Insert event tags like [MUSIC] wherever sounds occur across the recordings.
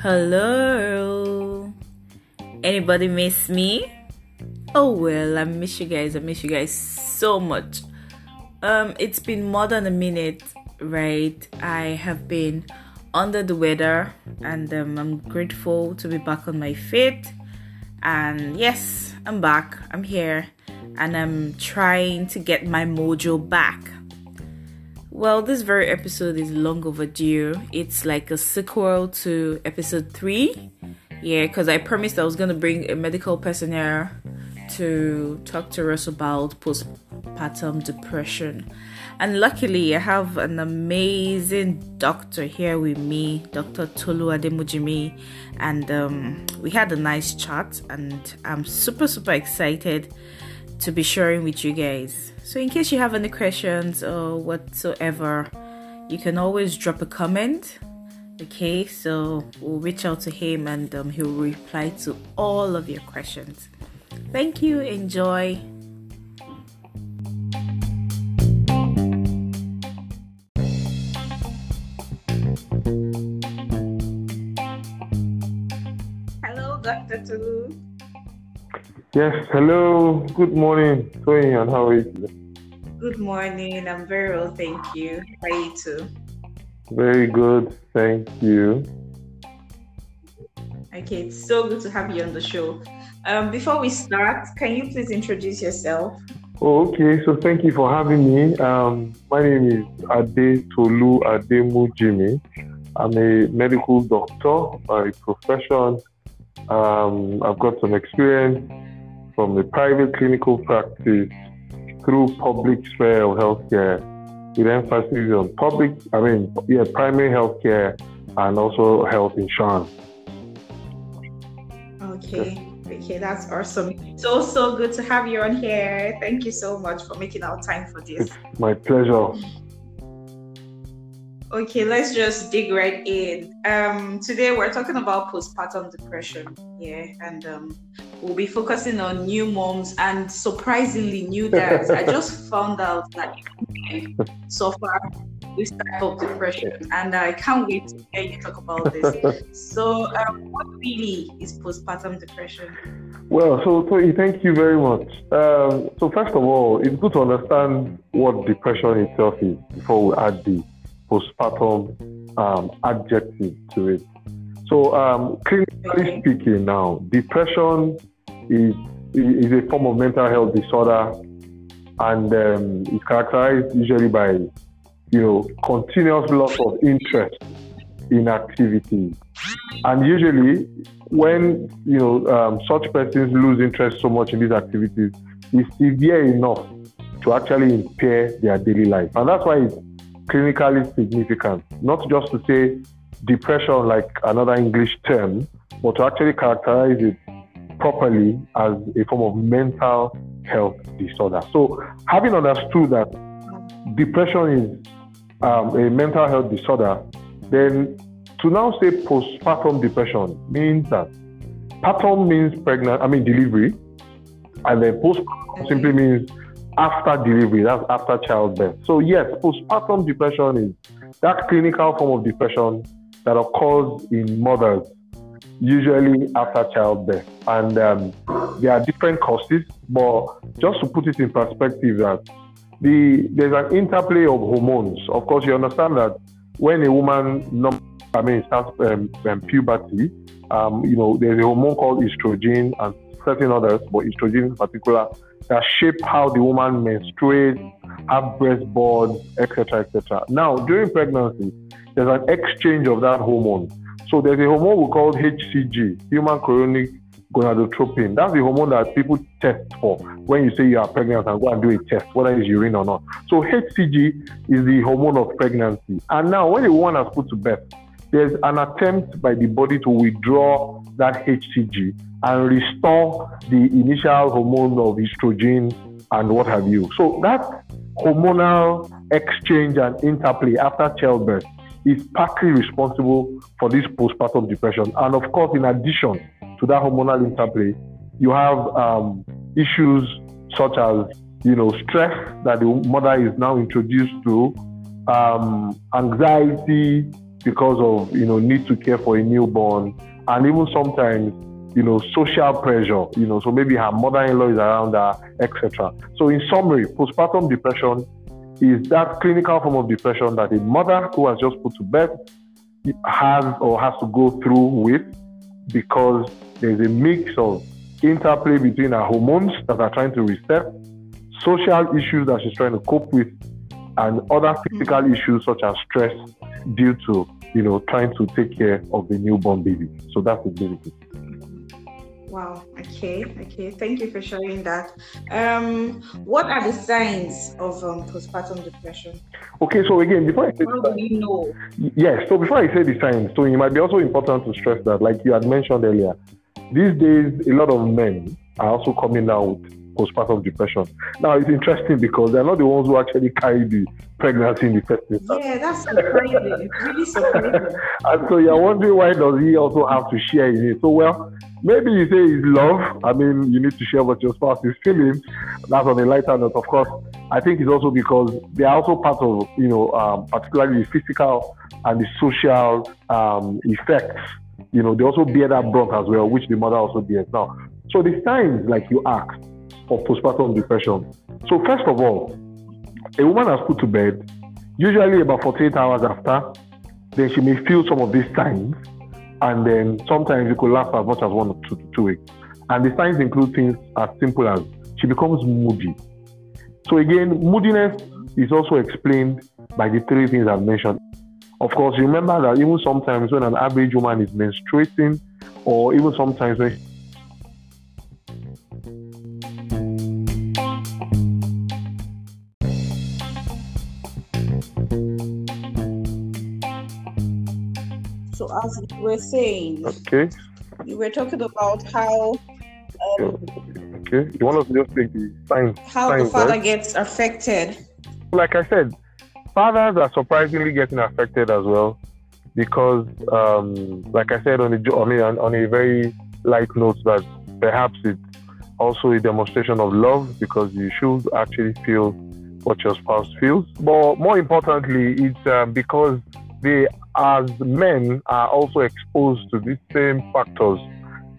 Hello. Anybody miss me? Oh well, I miss you guys. I miss you guys so much. Um, it's been more than a minute, right? I have been under the weather, and um, I'm grateful to be back on my feet. And yes, I'm back. I'm here, and I'm trying to get my mojo back. Well, this very episode is long overdue. It's like a sequel to episode 3. Yeah, because I promised I was going to bring a medical personnel to talk to us about postpartum depression. And luckily, I have an amazing doctor here with me, Dr. Tolu Ademujimi. And um, we had a nice chat, and I'm super, super excited to be sharing with you guys. So, in case you have any questions or whatsoever, you can always drop a comment. Okay, so we'll reach out to him and um, he'll reply to all of your questions. Thank you. Enjoy. Hello, Dr. Tolu. Yes, hello. Good morning, and how are you? Good morning. I'm very well, thank you. How are you too? Very good, thank you. Okay, it's so good to have you on the show. Um, before we start, can you please introduce yourself? Oh, okay. So thank you for having me. Um, my name is Ade Tolu Ademujimi. I'm a medical doctor by profession. Um, I've got some experience from the private clinical practice through public sphere of healthcare with emphasis on public, I mean, yeah, primary healthcare and also health insurance. Okay. Okay, that's awesome. So so good to have you on here. Thank you so much for making our time for this. It's my pleasure. Okay, let's just dig right in. Um, today we're talking about postpartum depression, yeah, and um, we'll be focusing on new moms and surprisingly new dads. I just [LAUGHS] found out that you so far this type of depression, and I can't wait to hear you talk about this. [LAUGHS] so, um, what really is postpartum depression? Well, so Tony, thank you very much. Um, so first of all, it's good to understand what depression itself is before we add the postpartum um, adjective to it. So, um, clinically speaking, now depression is is a form of mental health disorder, and um, it's characterized usually by you know continuous loss of interest in activities, and usually when you know um, such persons lose interest so much in these activities, it's severe enough to actually impair their daily life, and that's why it's clinically significant. Not just to say depression like another English term, but to actually characterize it properly as a form of mental health disorder. So, having understood that depression is um, a mental health disorder, then to now say postpartum depression means that partum means pregnant, I mean delivery, and then postpartum simply means after delivery, that's after childbirth. So, yes, postpartum depression is that clinical form of depression that occurs in mothers, usually after childbirth. And um, there are different causes, but just to put it in perspective, that the there's an interplay of hormones. Of course, you understand that when a woman, I mean, starts um, um, puberty, um, you know, there's a hormone called estrogen and certain others, but estrogen in particular, that shape how the woman menstruates, have breast boards, etc., etc. Now, during pregnancy, there's an exchange of that hormone. So there's a hormone we call HCG, human chorionic gonadotropin. That's the hormone that people test for when you say you are pregnant and go and do a test, whether it's urine or not. So HCG is the hormone of pregnancy. And now, when a woman has put to birth, there's an attempt by the body to withdraw that HCG and restore the initial hormone of estrogen and what have you. So that hormonal exchange and interplay after childbirth is partly responsible for this postpartum depression. And of course, in addition to that hormonal interplay, you have um, issues such as you know stress that the mother is now introduced to, um, anxiety because of you know need to care for a newborn, and even sometimes you know social pressure. You know, so maybe her mother-in-law is around her, etc. So in summary, postpartum depression is that clinical form of depression that a mother who has just put to bed has or has to go through with because there's a mix of interplay between her hormones that are trying to reset, social issues that she's trying to cope with, and other physical mm. issues such as stress due to you know trying to take care of the newborn baby. So that's the benefit. Wow. Okay. Okay. Thank you for sharing that. Um, what are the signs of um, postpartum depression? Okay. So again, before I say how do you know? Yes. So before I say the signs, so it might be also important to stress that, like you had mentioned earlier, these days a lot of men are also coming out with postpartum depression. Now it's interesting because they're not the ones who actually carry the pregnancy in the first place. Yeah, that's surprising. really surprising. [LAUGHS] and so you're wondering why does he also have to share in it? So well, maybe you say it's love. I mean, you need to share what your spouse is feeling. That's on a lighter note, of course. I think it's also because they are also part of, you know, um, particularly the physical and the social um, effects. You know, they also bear that brunt as well, which the mother also bears. Now, so the signs, like you asked, of postpartum depression. So first of all, a woman has put to bed, usually about 48 hours after, then she may feel some of these signs and then sometimes it could last as much as one or two, two weeks. And the signs include things as simple as she becomes moody. So again, moodiness is also explained by the three things I've mentioned. Of course, remember that even sometimes when an average woman is menstruating, or even sometimes when as you were saying, okay, you were talking about how. Um, okay, you want us to just take the signs. How signs, the father right? gets affected. Like I said, fathers are surprisingly getting affected as well, because, um, like I said on mean, on, on a very light note, that perhaps it's also a demonstration of love because you should actually feel what your spouse feels. But more importantly, it's um, because they as men are also exposed to these same factors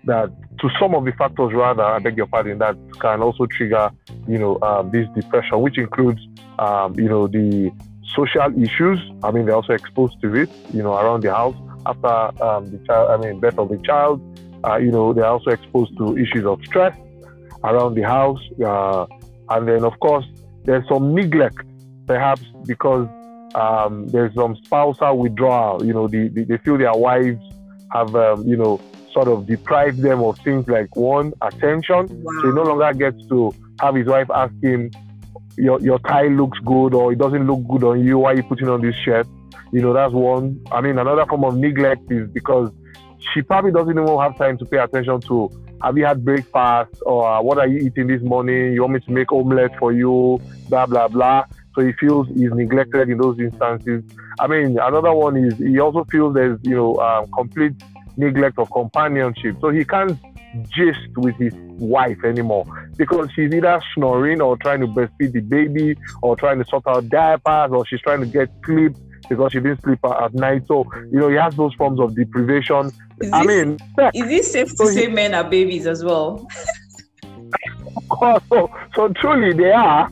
that to some of the factors rather i beg your pardon that can also trigger you know um, this depression which includes um, you know the social issues. I mean they're also exposed to it you know around the house after um, the child i mean birth of the child. Uh, you know they're also exposed to issues of stress around the house uh, and then of course there's some neglect perhaps because um, there's some spousal withdrawal. You know, the, the, they feel their wives have, um, you know, sort of deprived them of things like one, attention. Wow. So he no longer gets to have his wife ask him, your, your tie looks good or it doesn't look good on you. Why are you putting on this shirt? You know, that's one. I mean, another form of neglect is because she probably doesn't even have time to pay attention to have you had breakfast or uh, what are you eating this morning? You want me to make omelette for you? Blah, blah, blah. So he feels he's neglected in those instances. I mean, another one is he also feels there's, you know, um, complete neglect of companionship. So he can't gist with his wife anymore because she's either snoring or trying to breastfeed the baby or trying to sort out diapers or she's trying to get sleep because she didn't sleep at night. So, you know, he has those forms of deprivation. Is I this, mean, is it safe so to he, say men are babies as well? [LAUGHS] so, so truly they are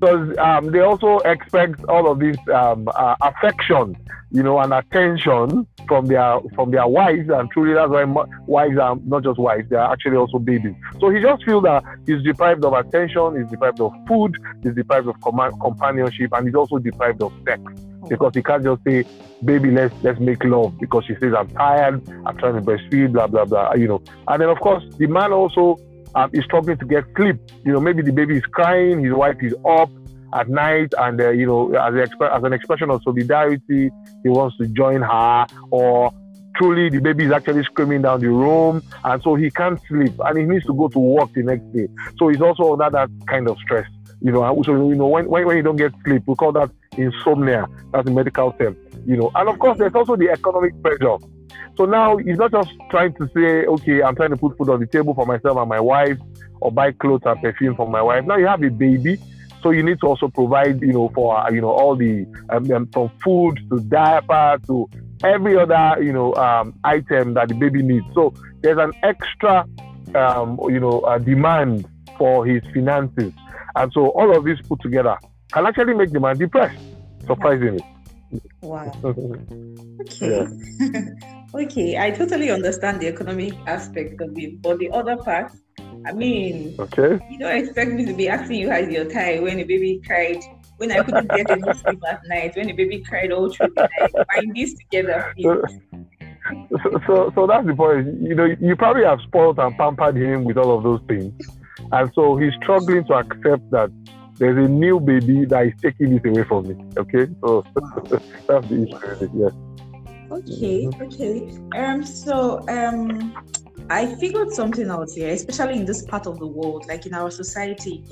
because um, they also expect all of this um, uh, affection, you know, and attention from their from their wives, and truly that's why wives are not just wives; they are actually also babies. So he just feels that he's deprived of attention, he's deprived of food, he's deprived of com- companionship, and he's also deprived of sex because he can't just say, "Baby, let's let's make love," because she says, "I'm tired, I'm trying to breastfeed," blah blah blah, you know. And then of course the man also um, is struggling to get sleep. You know, maybe the baby is crying, his wife is up at night, and uh, you know, as, exp- as an expression of solidarity, he wants to join her, or truly the baby is actually screaming down the room, and so he can't sleep, and he needs to go to work the next day. So he's also under that kind of stress. You know, so you know when, when, when you don't get sleep, we call that insomnia. That's a medical term. You know, and of course there's also the economic pressure so now he's not just trying to say, okay, I'm trying to put food on the table for myself and my wife, or buy clothes and perfume for my wife. Now you have a baby. So you need to also provide, you know, for uh, you know all the um, um, from food to diaper to every other you know um, item that the baby needs. So there's an extra, um, you know, uh, demand for his finances, and so all of this put together can actually make the man depressed. Surprisingly. Wow. [LAUGHS] okay. [LAUGHS] okay, I totally understand the economic aspect of it, but the other part, I mean, okay, you don't expect me to be asking you how's your tie when the baby cried, when I couldn't get enough sleep at night, when the baby cried all through the night. Find this together, so, so, so that's the point. You know, you probably have spoiled and pampered him with all of those things, and so he's struggling to accept that there's a new baby that is taking this away from me. Okay, so [LAUGHS] that's the issue. Yes. Okay. Okay. Um. So um. I figured something out here, especially in this part of the world, like in our society,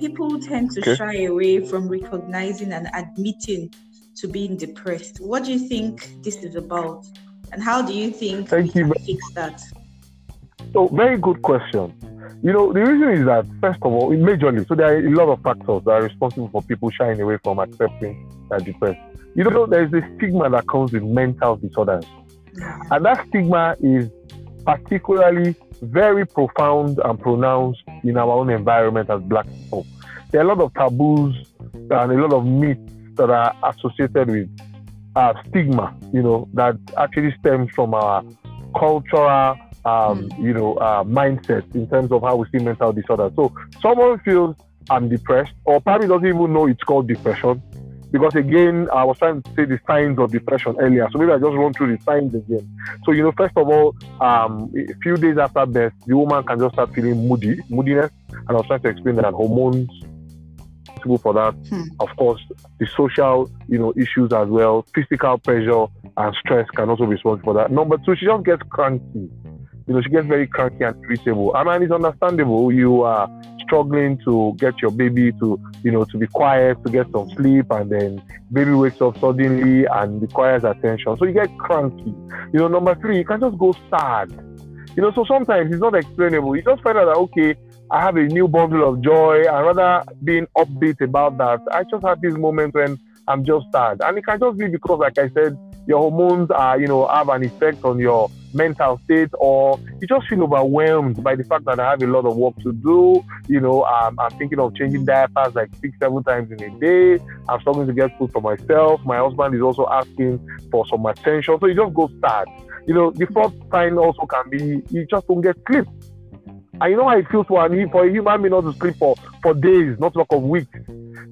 people tend to okay. shy away from recognizing and admitting to being depressed. What do you think this is about? And how do you think Thank we you. can fix that? So, very good question. You know, the reason is that, first of all, majorly, so there are a lot of factors that are responsible for people shying away from accepting that depressed. You know, there's a stigma that comes with mental disorders. And that stigma is particularly very profound and pronounced in our own environment as black people. There are a lot of taboos and a lot of myths that are associated with uh, stigma, you know, that actually stems from our cultural um, mm. you know, uh, mindset in terms of how we see mental disorder. So someone feels I'm depressed, or probably doesn't even know it's called depression, because again, I was trying to say the signs of depression earlier. So maybe I just run through the signs again. So you know, first of all, um, a few days after birth, the woman can just start feeling moody, moodiness, and I was trying to explain that hormones responsible for that. Hmm. Of course, the social, you know, issues as well, physical pressure and stress can also be responsible for that. Number two, she just gets cranky you know, she gets very cranky and irritable. I mean, it's understandable. You are struggling to get your baby to, you know, to be quiet, to get some sleep, and then baby wakes up suddenly and requires attention. So you get cranky. You know, number three, you can just go sad. You know, so sometimes it's not explainable. You just find out that okay, I have a new bundle of joy, and rather being upbeat about that, I just have this moment when I'm just sad. And it can just be because, like I said, your hormones are, you know, have an effect on your mental state, or you just feel overwhelmed by the fact that I have a lot of work to do. You know, um, I'm thinking of changing diapers like six, seven times in a day. I'm struggling to get food for myself. My husband is also asking for some attention. So you just go sad. You know, the fourth sign also can be you just don't get sleep. And you know how it feels for, an, for a human being not to sleep for, for days, not talk of weeks.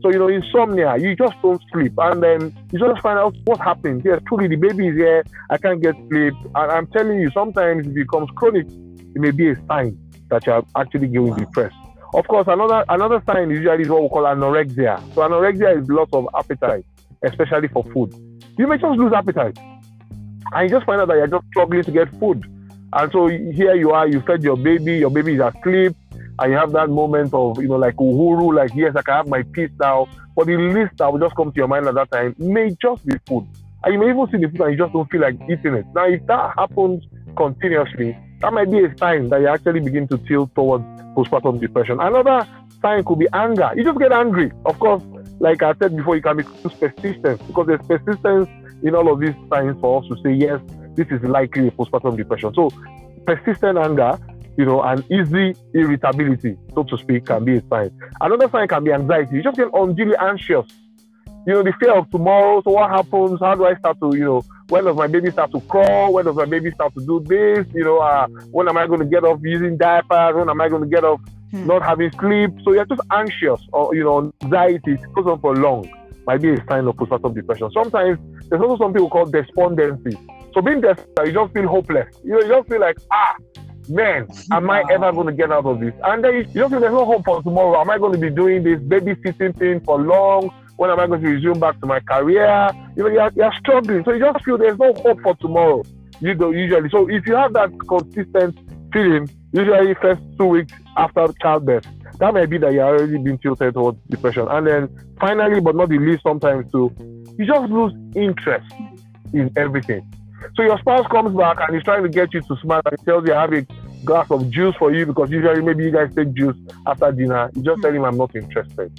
So, you know, insomnia, you just don't sleep. And then you just find out what happened. Yes, truly, the baby is here. I can't get sleep. And I'm telling you, sometimes it becomes chronic. It may be a sign that you're actually getting depressed. Of course, another another sign is usually what we call anorexia. So anorexia is loss of appetite, especially for food. You may just lose appetite. And you just find out that you're just struggling to get food. And so here you are, you fed your baby, your baby is asleep, and you have that moment of, you know, like uhuru, like, yes, I can have my peace now. But the least that will just come to your mind at that time may just be food. And you may even see the food and you just don't feel like eating it. Now, if that happens continuously, that might be a sign that you actually begin to tilt towards postpartum depression. Another sign could be anger. You just get angry. Of course, like I said before, you can be persistent because there's persistence in all of these signs for us to say, yes, this is likely a postpartum depression. So persistent anger, you know, and easy irritability, so to speak, can be a sign. Another sign can be anxiety. You just get unduly anxious. You know, the fear of tomorrow. So what happens? How do I start to, you know, when does my baby start to crawl? When does my baby start to do this? You know, uh, when am I going to get off using diapers? When am I going to get off hmm. not having sleep? So you're just anxious or, you know, anxiety goes on for long. Might be a sign of postpartum depression. Sometimes there's also some people called despondency. So being desperate, you just feel hopeless. You, know, you just feel like, ah, man, am I ever going to get out of this? And then you, just feel there's no hope for tomorrow. Am I going to be doing this babysitting thing for long? When am I going to resume back to my career? You know, you're, you're struggling. So you just feel there's no hope for tomorrow. You know, usually. So if you have that consistent feeling, usually first two weeks after childbirth, that might be that you're already being tilted towards depression. And then finally, but not the least, sometimes too, you just lose interest in everything. So your spouse comes back and he's trying to get you to smile and tells you I have a glass of juice for you because usually maybe you guys take juice after dinner. You just tell him I'm not interested.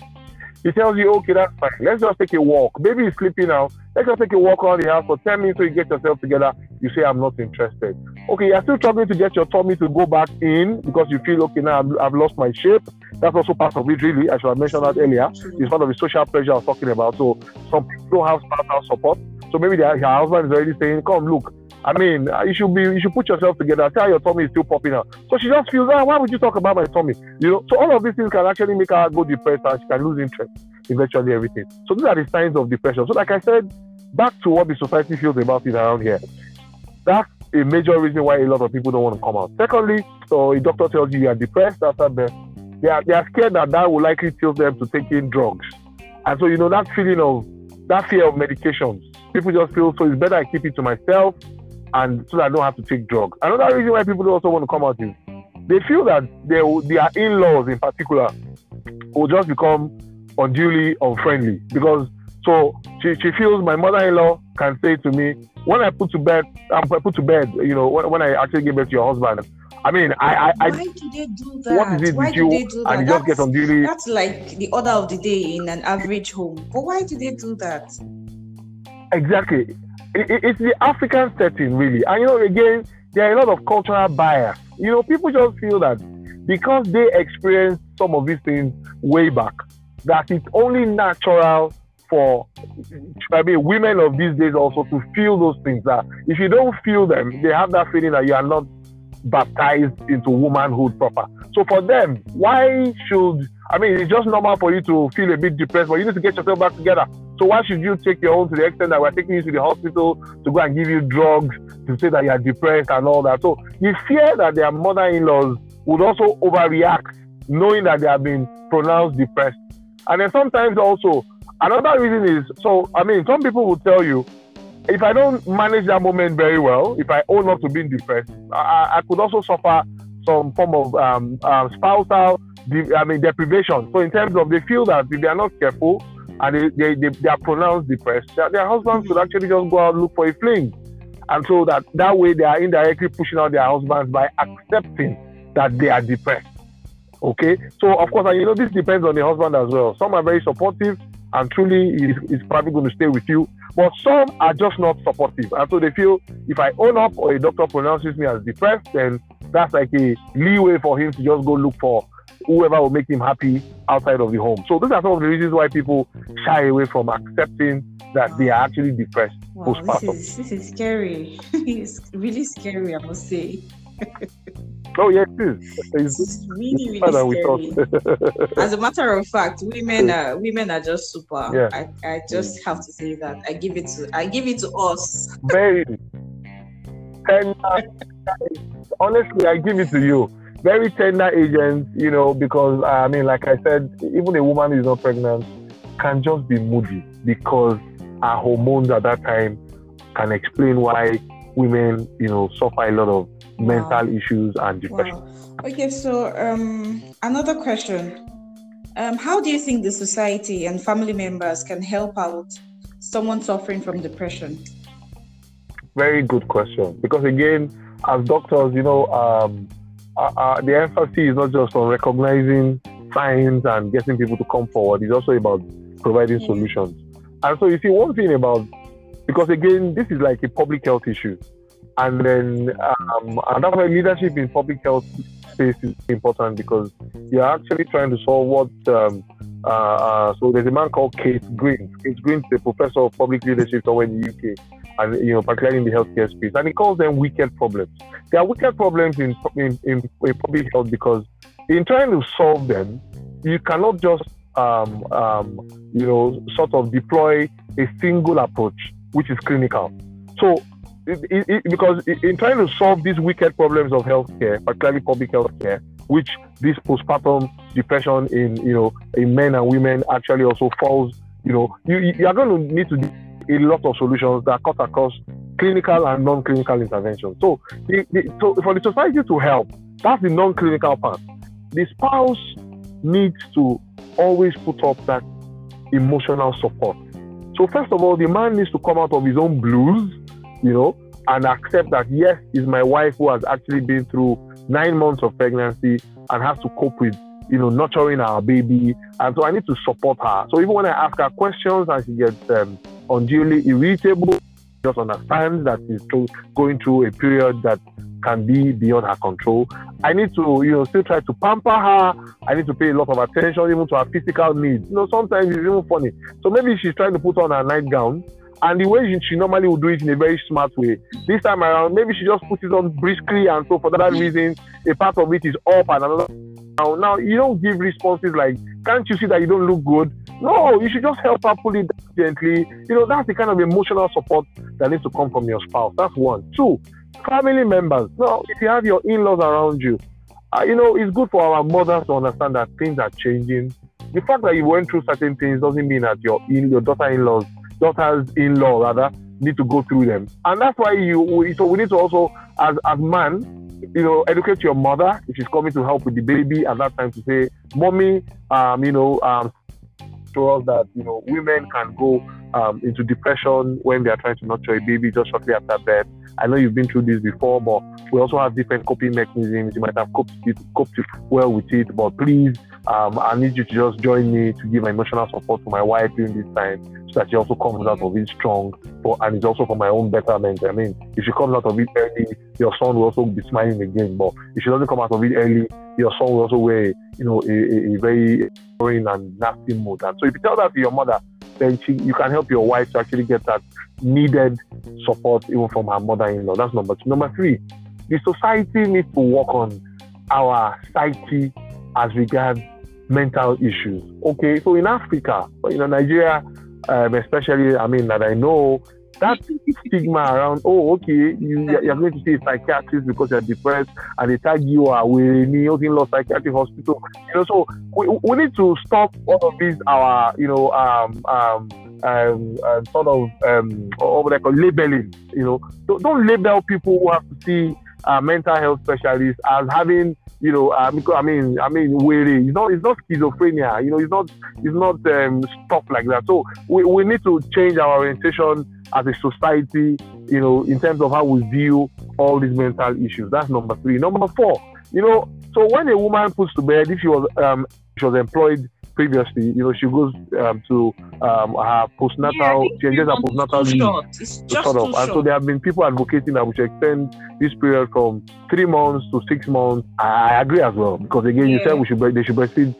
He tells you, okay, that's fine. Let's just take a walk. Baby is sleeping now. Let's just take a walk around the house for 10 minutes so you get yourself together. You say, I'm not interested. Okay, you're still struggling to get your tummy to go back in because you feel, okay, now I've, I've lost my shape. That's also part of it, really. I should have mentioned that earlier. It's part of the social pressure I was talking about. So some people don't have spousal support. So maybe their, your husband is already saying, come, look, I mean, uh, you should be, you should put yourself together. Tell your tummy is still popping out. So she just feels, ah, why would you talk about my tummy? You know, so all of these things can actually make her go depressed and she can lose interest in virtually everything. So these are the signs of depression. So like I said, back to what the society feels about it around here. That's a major reason why a lot of people don't want to come out. Secondly, so a doctor tells you you are depressed after birth, they are, they are scared that that will likely tilt them to taking drugs. And so, you know, that feeling of, that fear of medications, people just feel, so it's better I keep it to myself and so that I don't have to take drugs. Another reason why people also want to come out is they feel that they, their in-laws in particular will just become unduly unfriendly because so she, she feels my mother-in-law can say to me when I put to bed um, I put to bed you know when, when I actually give birth to your husband I mean I, I, I, why do they do that what is it why do you they do that? and you just get that's, unduly that's like the order of the day in an average home. But why do they do that Exactly. It, it- it's the African setting, really. And you know, again, there are a lot of cultural bias. You know, people just feel that because they experienced some of these things way back, that it's only natural for I mean women of these days also to feel those things. That if you don't feel them, they have that feeling that you are not baptized into womanhood proper. So for them, why should I mean it's just normal for you to feel a bit depressed, but you need to get yourself back together. So why should you take your own to the extent that we're taking you to the hospital to go and give you drugs to say that you are depressed and all that? So you fear that their mother-in-laws would also overreact, knowing that they have been pronounced depressed. And then sometimes also another reason is so I mean some people will tell you if I don't manage that moment very well, if I own up to being depressed, I, I could also suffer some form of um, uh, spousal, de- I mean, deprivation. So in terms of they feel that if they are not careful and they, they, they, are pronounced depressed, their, their husbands could actually just go out and look for a fling. And so that, that way they are indirectly pushing out their husbands by accepting that they are depressed. Okay, so of course, and you know, this depends on the husband as well. Some are very supportive and truly is, is probably going to stay with you, but some are just not supportive. And so they feel if I own up or a doctor pronounces me as depressed, then that's like a leeway for him to just go look for whoever will make him happy outside of the home. So these are some of the reasons why people shy away from accepting that they are actually depressed wow this postpartum. is this is scary [LAUGHS] it's really scary i must say [LAUGHS] Oh yeah, it is. It's, it's really it's better than we really scary. [LAUGHS] As a matter of fact, women are women are just super. Yeah. I, I just have to say that. I give it to I give it to us. very tender. Uh, honestly, I give it to you. Very tender agents, you know, because I mean, like I said, even a woman who is not pregnant can just be moody because her hormones at that time can explain why women, you know, suffer a lot of mental Wow. issues and depression. Wow. Okay, so um another question. Um, how do you think the society and family members can help out someone suffering from depression? Very good question. Because again, as doctors, you know, um, uh, uh, the emphasis is not just on recognizing signs and getting people to come forward. It's also about providing Yeah. solutions. And so you see, one thing about because again, this is like a public health issue, and then um, and that's why leadership in public health space is important because you're actually trying to solve what. Um, uh, uh, so there's a man called Keith Grint. Keith Grint is a professor of public leadership somewhere in the UK and you know, particularly in the healthcare space. And he calls them wicked problems. There are wicked problems in, in, in, in public health because in trying to solve them, you cannot just, um, um, you know, sort of deploy a single approach, which is clinical. So, it, it, it- because in trying to solve these wicked problems of healthcare, particularly public healthcare, which this postpartum depression in, you know, in men and women actually also falls, you know, you, you are going to need to a lot of solutions that cut across clinical and non-clinical interventions. So, the, the, so for the society to help, that's the non-clinical part. The spouse needs to always put up that emotional support. So first of all, the man needs to come out of his own blues, you know, and accept that yes, is my wife who has actually been through nine months of pregnancy and has to cope with you know, nurturing our baby. And so I need to support her. So even when I ask her questions and she gets um, unduly irritable, just understands that she's going through a period that can be beyond her control. I need to, you know, still try to pamper her. I need to pay a lot of attention even to her physical needs. You know, sometimes it's even funny. So maybe she's trying to put on her nightgown and the way she, normally would do it in a very smart way. This time around, maybe she just puts it on briskly, and so for that reason, a part of it is up and another now, now you don't give responses like, can't you see that you don't look good? No, you should just help her pull it gently. You know, that's the kind of emotional support that needs to come from your spouse. That's one. Two, family members. Now, if you have your in-laws around you, uh, you know, it's good for our mothers to understand that things are changing. The fact that you went through certain things doesn't mean that your in, your daughter-in-laws, daughters-in-law rather, need to go through them. And that's why you. So we need to also, as as man, you know, educate your mother if she's coming to help with the baby at that time to say, mommy, um, you know, um, us that you know women can go um, into depression when they are trying to nurture a baby just shortly after birth. I know you've been through this before, but we also have different coping mechanisms. You might have coped, coped well with it, but please, um, I need you to just join me to give emotional support to my wife during this time so that she also comes out of it strong. For, and it's also for my own betterment. I mean, if she comes out of it early, your son will also be smiling again. But if she doesn't come out of it early, your son will also wear, you know, a, a, a very boring and nasty mood. And so if you tell that to your mother, then she, you can help your wife to actually get that needed support even from her mother-in-law. That's number two. Number three, the society needs to work on our psyche as regards mental issues. Okay, so in Africa, you know, Nigeria, um, especially, I mean, that I know, that stigma around, oh, okay, you, you're going to see a psychiatrist because you're depressed, and they tag you are with New York Law Psychiatric Hospital. You know, so we, we need to stop all of these, our, you know, um, um, um, um sort of, um, what they call labeling. You know, don't, don't label people who have to see a mental health specialists as having you know, uh, I mean, I mean, weary. It's not, it's not schizophrenia. You know, it's not, it's not um, stuff like that. So we, we need to change our orientation as a society. You know, in terms of how we view all these mental issues. That's number three. Number four. You know, so when a woman puts to bed, if she was, um, she was employed previously, you know, she goes um, to um, her postnatal, yeah, she enjoys her postnatal leave. Sort of. And so there have been people advocating that we should extend this period from three months to six months. I agree as well because again, yeah. you said we should they should breastfeed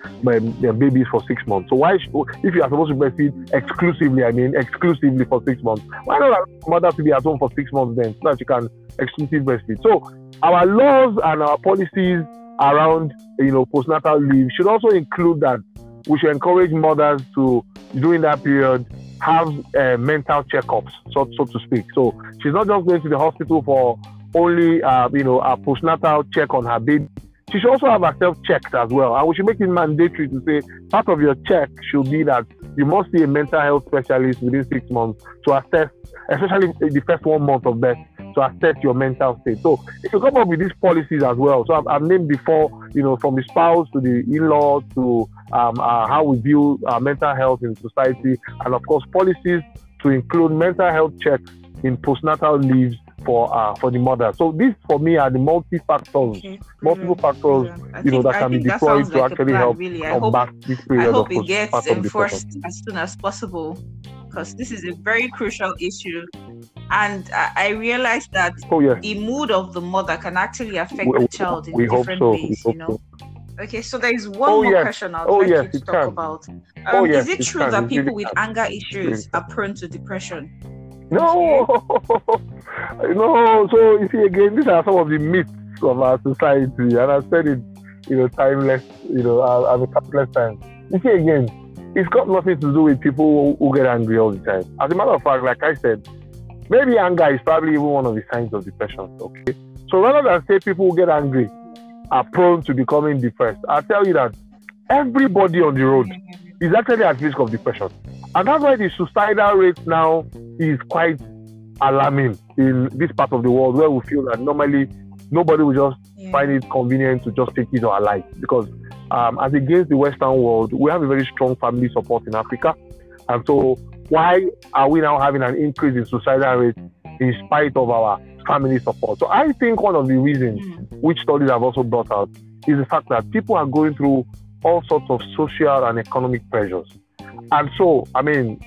their babies for six months. So why, should, if you are supposed to breastfeed exclusively, I mean exclusively for six months, why not allow mother to be at home for six months then so that you can exclusively breastfeed? So our laws and our policies around you know postnatal leave should also include that we should encourage mothers to, during that period, have uh, mental checkups, so, so to speak. So she's not just going to the hospital for only, uh, you know, a postnatal check on her baby. She should also have herself checked as well. And we should make it mandatory to say part of your check should be that you must see a mental health specialist within six months to assess, especially the first one month of birth, to assess your mental state. So if you come up with these policies as well, so I've, I've named before, you know, from the spouse to the in-law to um, uh, how we view uh, mental health in society, and of course policies to include mental health checks in postnatal leaves for uh, for the mother. So these for me are the multi factors, okay. multiple factors, you know, that can be deployed to like actually plan, help really. combat hope, this period I hope of it gets enforced as soon as possible because this is a very crucial issue. And I, I realized that oh, yeah. the mood of the mother can actually affect we, the child in we different so. ways, you know. So. Okay, so there is one oh, more yes. question I'd oh, like yes, to talk can. about. Oh, um, oh, yes, is it, it true can. that it people really with can. anger issues are prone to depression? No, [LAUGHS] no. So you see, again, these are some of the myths of our society, and I said it, you know, timeless, you know, as a countless times. You see, again, it's got nothing to do with people who, who get angry all the time. As a matter of fact, like I said, maybe anger is probably even one of the signs of depression. Okay, so rather than say people who get angry are prone to becoming depressed. i tell you that everybody on the road is actually at risk of depression. And that's why the suicidal rate now is quite alarming in this part of the world where we feel that normally nobody will just yeah. find it convenient to just take his or life. Because um, as against the Western world, we have a very strong family support in Africa. And so why are we now having an increase in suicidal rate in spite of our family support. So I think one of the reasons mm. which studies have also brought out is the fact that people are going through all sorts of social and economic pressures. And so, I mean,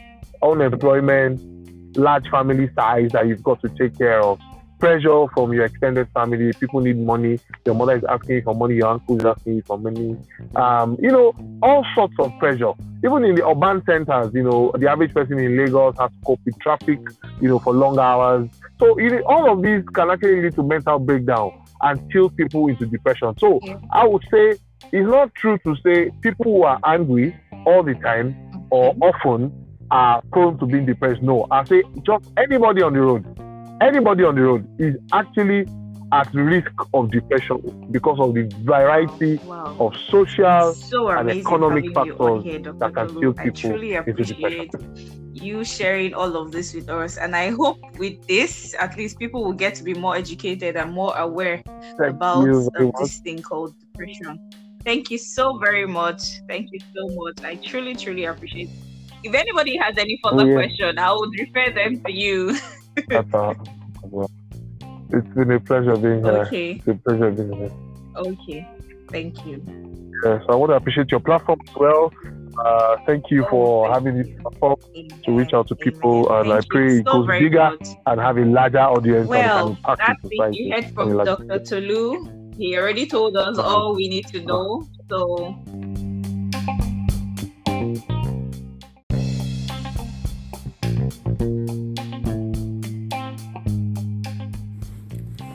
unemployment, large family size that you've got to take care of, pressure from your extended family. People need money. Your mother is asking you for money. Your uncle is asking you for money. Um, you know, all sorts of pressure. Even in the urban centers, you know, the average person in Lagos has to cope with traffic, you know, for long hours. So you know, all of these can actually lead to mental breakdown and tilt people into depression. So I would say it's not true to say people who are angry all the time or often are prone to being depressed. No, I say just anybody on the road anybody on the road is actually at risk of depression because of the variety wow. of social so and economic factors here, that can still people into depression. You sharing all of this with us, and I hope with this, at least people will get to be more educated and more aware Thank about uh, this thing called depression. Thank you so very much. Thank you so much. I truly, truly appreciate. It. If anybody has any further oh, yeah. question, I would refer them to you. [LAUGHS] It's been a pleasure being here. Okay. It's a pleasure being here. Okay. Thank you. Yes, I want to appreciate your platform as well. Uh, thank you for oh, having this platform to reach out to people, Amen. and thank I pray it goes bigger much. and have a larger audience. Well, that's what you heard from Dr. Tolu. He already told us all we need to know. So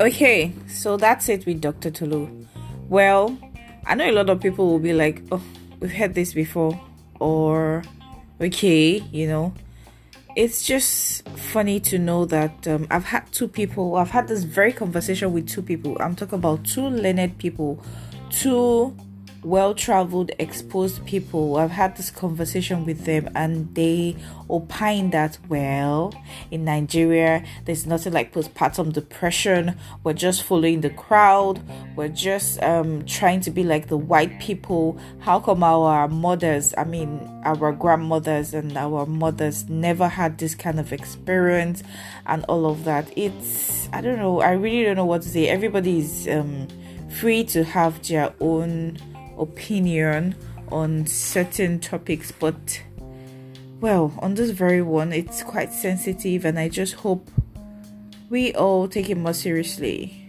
Okay, so that's it with Dr. Tolu. Well, I know a lot of people will be like, oh, we've heard this before, or okay, you know. It's just funny to know that um, I've had two people, I've had this very conversation with two people. I'm talking about two learned people, two well traveled, exposed people. I've had this conversation with them, and they opine that, well, in Nigeria, there's nothing like postpartum depression. We're just following the crowd, we're just um, trying to be like the white people. How come our mothers, I mean, our grandmothers and our mothers never had this kind of experience and all of that? It's, I don't know, I really don't know what to say. Everybody's um, free to have their own opinion on certain topics, but well, on this very one, it's quite sensitive, and I just hope we all take it more seriously.